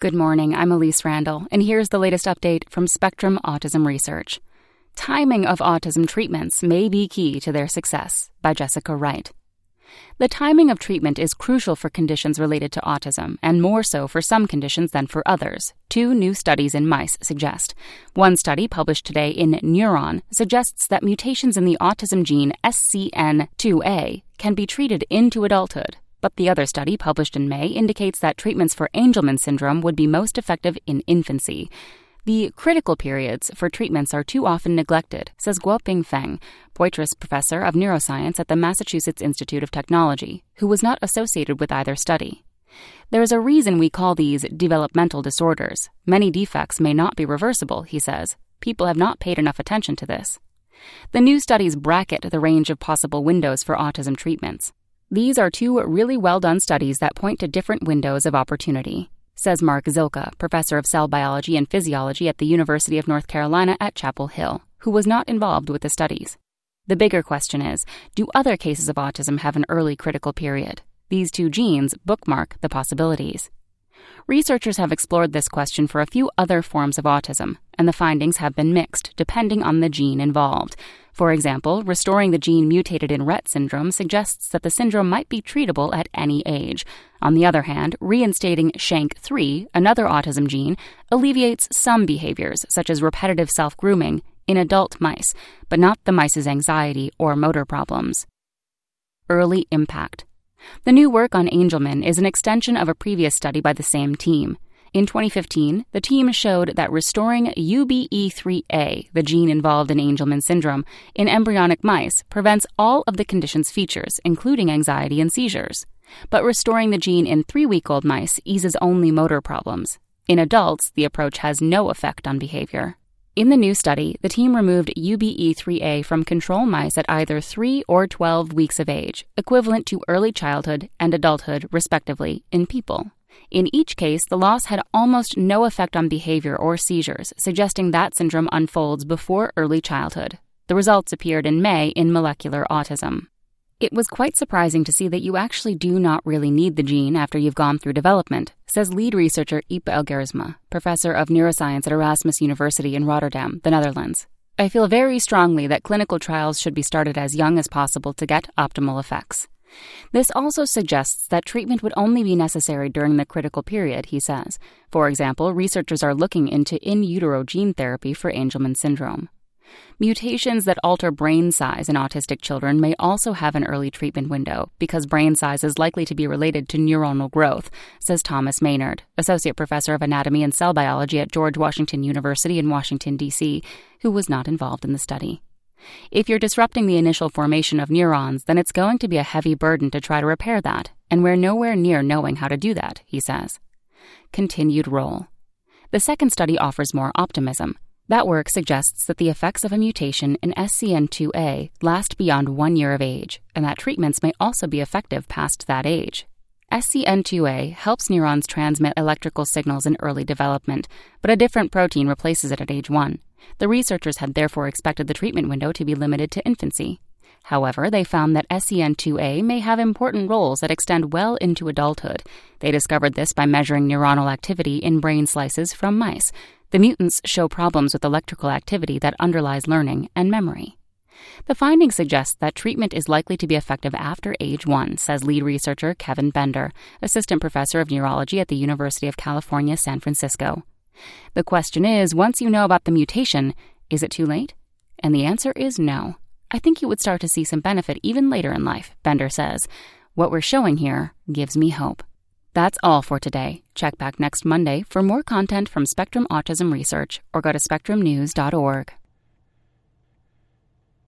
Good morning, I'm Elise Randall, and here's the latest update from Spectrum Autism Research. Timing of autism treatments may be key to their success, by Jessica Wright. The timing of treatment is crucial for conditions related to autism, and more so for some conditions than for others, two new studies in mice suggest. One study, published today in Neuron, suggests that mutations in the autism gene SCN2A can be treated into adulthood, but the other study, published in May, indicates that treatments for Angelman syndrome would be most effective in infancy. The critical periods for treatments are too often neglected, says Guoping Feng, Poitras Professor of Neuroscience at the Massachusetts Institute of Technology, who was not associated with either study. There is a reason we call these developmental disorders. Many defects may not be reversible, he says. People have not paid enough attention to this. The new studies bracket the range of possible windows for autism treatments. These are two really well done studies that point to different windows of opportunity, says Mark Zylka, professor of cell biology and physiology at the University of North Carolina at Chapel Hill, who was not involved with the studies. The bigger question is do other cases of autism have an early critical period? These two genes bookmark the possibilities. Researchers have explored this question for a few other forms of autism, and the findings have been mixed depending on the gene involved. For example, restoring the gene mutated in Rett syndrome suggests that the syndrome might be treatable at any age. On the other hand, reinstating SHANK3, another autism gene, alleviates some behaviors, such as repetitive self grooming, in adult mice, but not the mice's anxiety or motor problems. Early impact. The new work on Angelman is an extension of a previous study by the same team. In 2015, the team showed that restoring UBE3A, the gene involved in Angelman syndrome, in embryonic mice prevents all of the condition's features, including anxiety and seizures. But restoring the gene in three week old mice eases only motor problems. In adults, the approach has no effect on behavior. In the new study, the team removed UBE3A from control mice at either 3 or 12 weeks of age, equivalent to early childhood and adulthood, respectively, in people. In each case, the loss had almost no effect on behavior or seizures, suggesting that syndrome unfolds before early childhood. The results appeared in May in Molecular Autism. It was quite surprising to see that you actually do not really need the gene after you've gone through development, says lead researcher Ype Elgersma, professor of neuroscience at Erasmus University in Rotterdam, the Netherlands. I feel very strongly that clinical trials should be started as young as possible to get optimal effects. This also suggests that treatment would only be necessary during the critical period, he says. For example, researchers are looking into in utero gene therapy for Angelman syndrome. Mutations that alter brain size in autistic children may also have an early treatment window because brain size is likely to be related to neuronal growth, says Thomas Maynard, Associate Professor of Anatomy and Cell Biology at George Washington University in Washington, D.C., who was not involved in the study. If you're disrupting the initial formation of neurons, then it's going to be a heavy burden to try to repair that, and we're nowhere near knowing how to do that, he says. Continued role. The second study offers more optimism. That work suggests that the effects of a mutation in SCN2A last beyond one year of age, and that treatments may also be effective past that age. SCN2A helps neurons transmit electrical signals in early development, but a different protein replaces it at age 1. The researchers had therefore expected the treatment window to be limited to infancy. However, they found that SCN2A may have important roles that extend well into adulthood. They discovered this by measuring neuronal activity in brain slices from mice, the mutants show problems with electrical activity that underlies learning and memory. The findings suggest that treatment is likely to be effective after age one, says lead researcher Kevin Bender, assistant professor of neurology at the University of California, San Francisco. The question is once you know about the mutation, is it too late? And the answer is no. I think you would start to see some benefit even later in life, Bender says. What we're showing here gives me hope. That's all for today. Check back next Monday for more content from Spectrum Autism Research or go to spectrumnews.org.